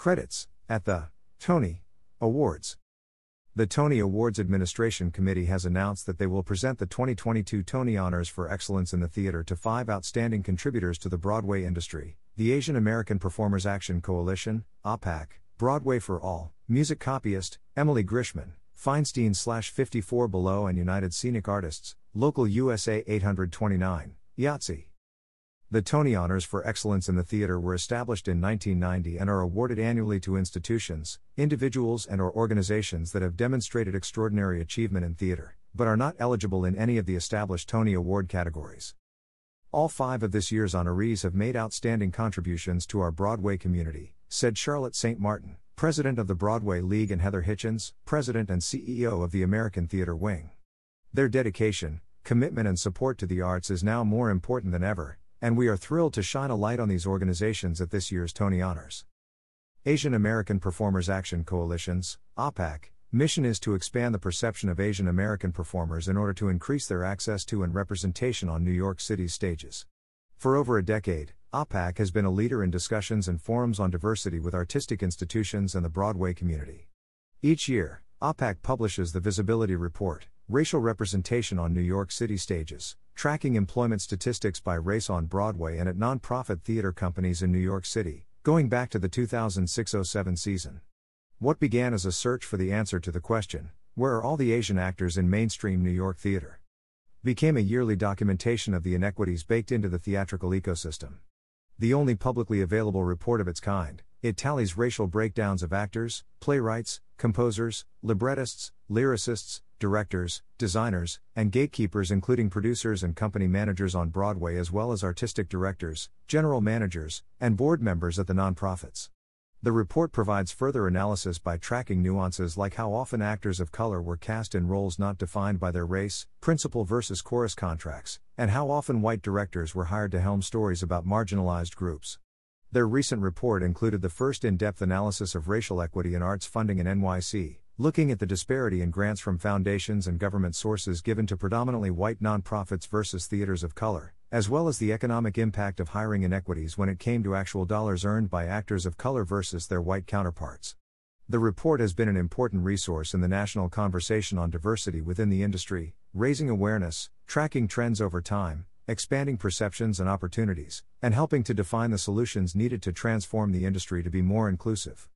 Credits at the Tony Awards. The Tony Awards Administration Committee has announced that they will present the 2022 Tony Honors for Excellence in the Theater to five outstanding contributors to the Broadway industry the Asian American Performers Action Coalition, AAPAC, Broadway for All, Music Copyist, Emily Grishman, Feinstein slash 54 Below, and United Scenic Artists, Local USA 829, IATSE. The Tony Honors for Excellence in the Theater were established in 1990 and are awarded annually to institutions, individuals, and or organizations that have demonstrated extraordinary achievement in theater, but are not eligible in any of the established Tony Award categories. All five of this year's honorees have made outstanding contributions to our Broadway community, said Charlotte St. Martin, president of the Broadway League, and Heather Hitchens, president and CEO of the American Theater Wing. Their dedication, commitment, and support to the arts is now more important than ever, and we are thrilled to shine a light on these organizations at this year's Tony Honors. Asian American Performers Action Coalition's AAPAC mission is to expand the perception of Asian American performers in order to increase their access to and representation on New York City's stages. For over a decade, AAPAC has been a leader in discussions and forums on diversity with artistic institutions and the Broadway community. Each year, AAPAC publishes the Visibility Report, Racial Representation on New York City Stages, tracking employment statistics by race on Broadway and at nonprofit theater companies in New York City, going back to the 2006 07 season. What began as a search for the answer to the question, Where are all the Asian actors in mainstream New York theater? became a yearly documentation of the inequities baked into the theatrical ecosystem. The only publicly available report of its kind, it tallies racial breakdowns of actors, playwrights, composers, librettists, lyricists, directors, designers, and gatekeepers, including producers and company managers on Broadway, as well as artistic directors, general managers, and board members at the nonprofits. The report provides further analysis by tracking nuances like how often actors of color were cast in roles not defined by their race, principal versus chorus contracts, and how often white directors were hired to helm stories about marginalized groups. Their recent report included the first in depth analysis of racial equity in arts funding in NYC, looking at the disparity in grants from foundations and government sources given to predominantly white nonprofits versus theaters of color, as well as the economic impact of hiring inequities when it came to actual dollars earned by actors of color versus their white counterparts. The report has been an important resource in the national conversation on diversity within the industry, raising awareness, tracking trends over time, expanding perceptions and opportunities, and helping to define the solutions needed to transform the industry to be more inclusive.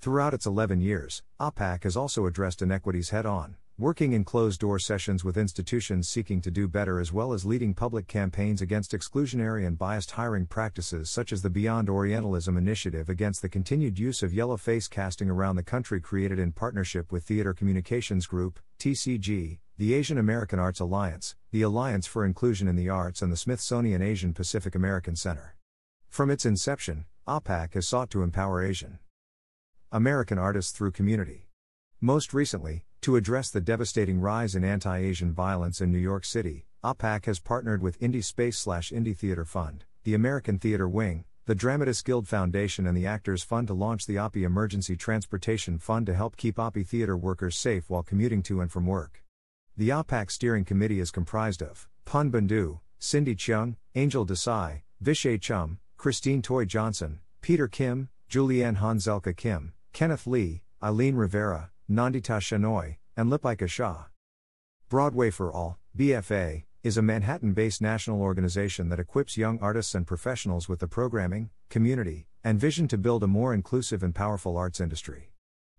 Throughout its 11 years, AAPAC has also addressed inequities head on, working in closed door sessions with institutions seeking to do better as well as leading public campaigns against exclusionary and biased hiring practices such as the Beyond Orientalism initiative against the continued use of yellow face casting around the country created in partnership with Theater Communications Group, TCG, the Asian American Arts Alliance, the Alliance for Inclusion in the Arts, and the Smithsonian Asian Pacific American Center. From its inception, AAPAC has sought to empower Asian American artists through community. Most recently, to address the devastating rise in anti Asian violence in New York City, AAPAC has partnered with Indie Space slash Indie Theater Fund, the American Theater Wing, the Dramatists Guild Foundation, and the Actors Fund to launch the API Emergency Transportation Fund to help keep API theater workers safe while commuting to and from work. The AAPAC Steering Committee is comprised of Pun Bandhu, Cindy Cheung, Angel Desai, Vichet Chum, Christine Toy Johnson, Peter Kim, Julianne Hanzelka Kim, Kenneth Lee, Eileen Rivera, Nandita Shenoy, and Lipika Shah. Broadway for All, BFA, is a Manhattan based national organization that equips young artists and professionals with the programming, community, and vision to build a more inclusive and powerful arts industry.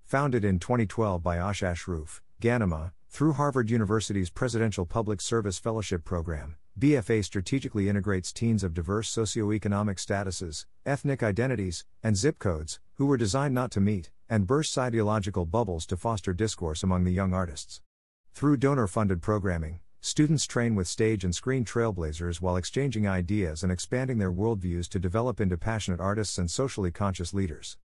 Founded in 2012 by Ashish Roof, Ganima, through Harvard University's Presidential Public Service Fellowship Program, BFA strategically integrates teens of diverse socioeconomic statuses, ethnic identities, and zip codes, who were designed not to meet, and bursts ideological bubbles to foster discourse among the young artists. Through donor funded programming, students train with stage and screen trailblazers while exchanging ideas and expanding their worldviews to develop into passionate artists and socially conscious leaders.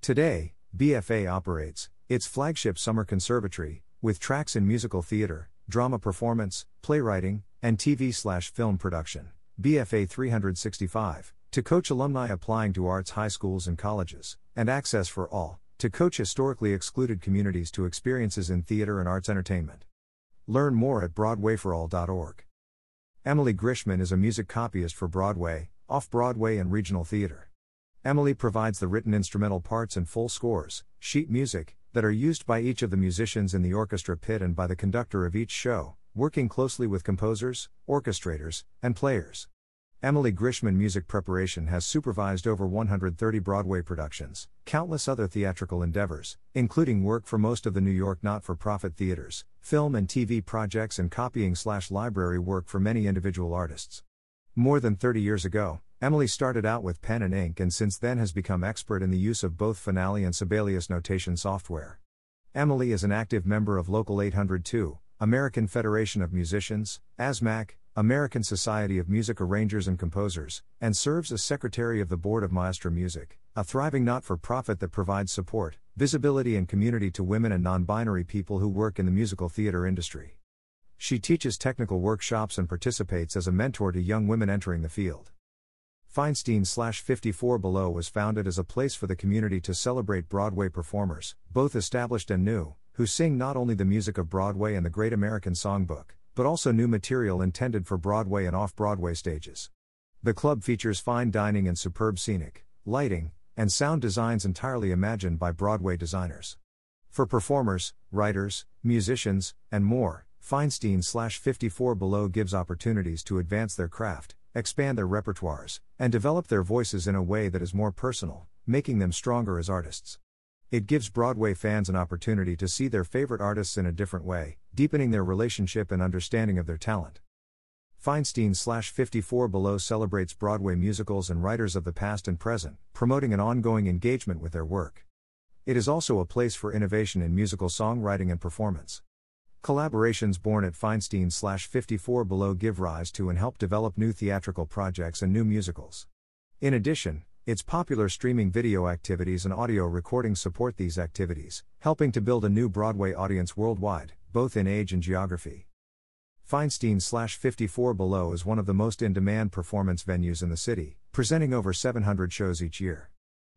Today, BFA operates its flagship summer conservatory, with tracks in musical theater, drama performance, playwriting, and TV slash film production, BFA 365, to coach alumni applying to arts high schools and colleges, and Access for All, to coach historically excluded communities to experiences in theater and arts entertainment. Learn more at BroadwayForAll.org. Emily Grishman is a music copyist for Broadway, off Broadway, and regional theater. Emily provides the written instrumental parts and full scores, sheet music, that are used by each of the musicians in the orchestra pit and by the conductor of each show, working closely with composers, orchestrators, and players. Emily Grishman Music Preparation has supervised over 130 Broadway productions, countless other theatrical endeavors, including work for most of the New York not for profit theaters, film and TV projects, and copying slash library work for many individual artists. More than 30 years ago, Emily started out with pen and ink and since then has become expert in the use of both Finale and Sibelius notation software. Emily is an active member of Local 802, American Federation of Musicians, ASMAC, American Society of Music Arrangers and Composers, and serves as Secretary of the Board of Maestra Music, a thriving not for profit that provides support, visibility, and community to women and non binary people who work in the musical theater industry. She teaches technical workshops and participates as a mentor to young women entering the field. Feinstein 54 Below was founded as a place for the community to celebrate Broadway performers, both established and new, who sing not only the music of Broadway and the Great American Songbook, but also new material intended for Broadway and off Broadway stages. The club features fine dining and superb scenic, lighting, and sound designs entirely imagined by Broadway designers. For performers, writers, musicians, and more, Feinstein 54 Below gives opportunities to advance their craft, expand their repertoires, and develop their voices in a way that is more personal, making them stronger as artists. It gives Broadway fans an opportunity to see their favorite artists in a different way, deepening their relationship and understanding of their talent. Feinstein 54 Below celebrates Broadway musicals and writers of the past and present, promoting an ongoing engagement with their work. It is also a place for innovation in musical songwriting and performance. Collaborations born at Feinstein 54 Below give rise to and help develop new theatrical projects and new musicals. In addition, its popular streaming video activities and audio recording support these activities, helping to build a new Broadway audience worldwide, both in age and geography. Feinstein 54 Below is one of the most in demand performance venues in the city, presenting over 700 shows each year.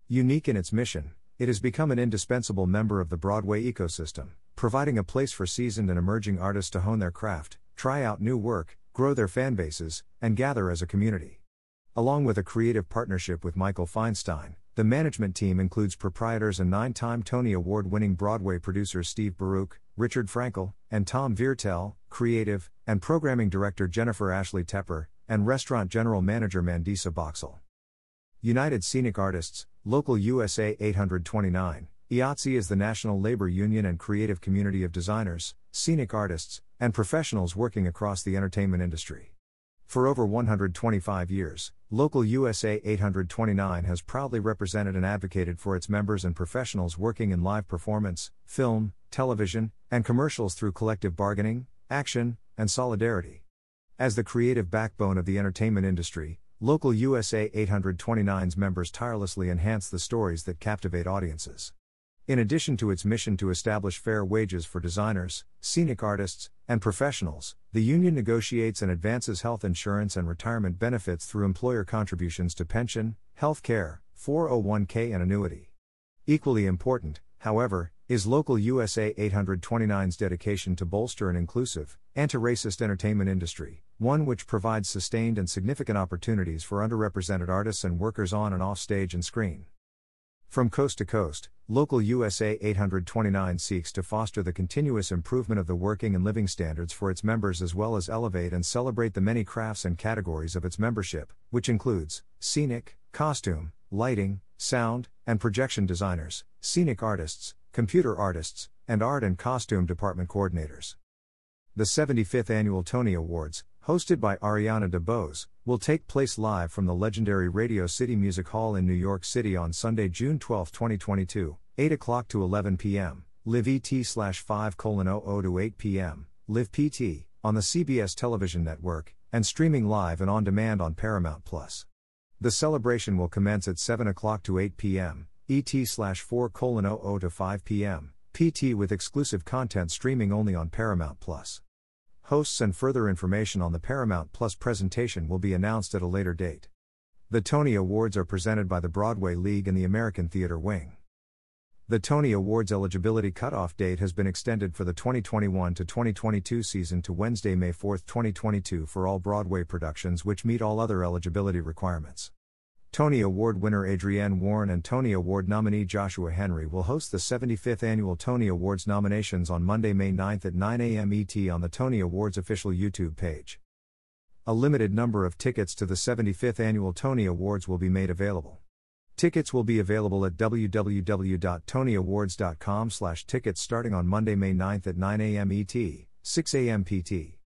Unique in its mission, it has become an indispensable member of the Broadway ecosystem, providing a place for seasoned and emerging artists to hone their craft, try out new work, grow their fan bases, and gather as a community. Along with a creative partnership with Michael Feinstein, the management team includes proprietors and nine time Tony Award winning Broadway producers Steve Baruch, Richard Frankel, and Tom Viertel, creative and programming director Jennifer Ashley Tepper, and restaurant general manager Mandisa Boxall. United Scenic Artists, Local USA 829, IATSE is the national labor union and creative community of designers, scenic artists, and professionals working across the entertainment industry. For over 125 years, Local USA 829 has proudly represented and advocated for its members and professionals working in live performance, film, television, and commercials through collective bargaining, action, and solidarity. As the creative backbone of the entertainment industry, Local USA 829's members tirelessly enhance the stories that captivate audiences. In addition to its mission to establish fair wages for designers, scenic artists, and professionals, the union negotiates and advances health insurance and retirement benefits through employer contributions to pension, health care, 401k, and annuity. Equally important, however, is Local USA 829's dedication to bolster an inclusive, anti racist entertainment industry, one which provides sustained and significant opportunities for underrepresented artists and workers on and off stage and screen. From coast to coast, Local USA 829 seeks to foster the continuous improvement of the working and living standards for its members as well as elevate and celebrate the many crafts and categories of its membership, which includes scenic, costume, lighting, sound, and projection designers, scenic artists, computer artists, and art and costume department coordinators. The 75th Annual Tony Awards, hosted by Ariana DeBose, will take place live from the legendary Radio City Music Hall in New York City on Sunday, June 12, 2022, 8 o'clock to 11 p.m., live ET slash 5 colon 00 to 8 p.m., live PT, on the CBS television network, and streaming live and on demand on Paramount Plus. The celebration will commence at 7 o'clock to 8 p.m., ET slash 4 colon 00 to 5 p.m., PT with exclusive content streaming only on Paramount Plus. Hosts and further information on the Paramount Plus presentation will be announced at a later date. The Tony Awards are presented by the Broadway League and the American Theater Wing. The Tony Awards eligibility cutoff date has been extended for the 2021 to 2022 season to Wednesday, May 4, 2022 for all Broadway productions which meet all other eligibility requirements. Tony Award winner Adrienne Warren and Tony Award nominee Joshua Henry will host the 75th Annual Tony Awards nominations on Monday, May 9th at 9 a.m. ET on the Tony Awards official YouTube page. A limited number of tickets to the 75th Annual Tony Awards will be made available. Tickets will be available at www.tonyawards.com/tickets starting on Monday, May 9th at 9 a.m. ET, 6 a.m. PT.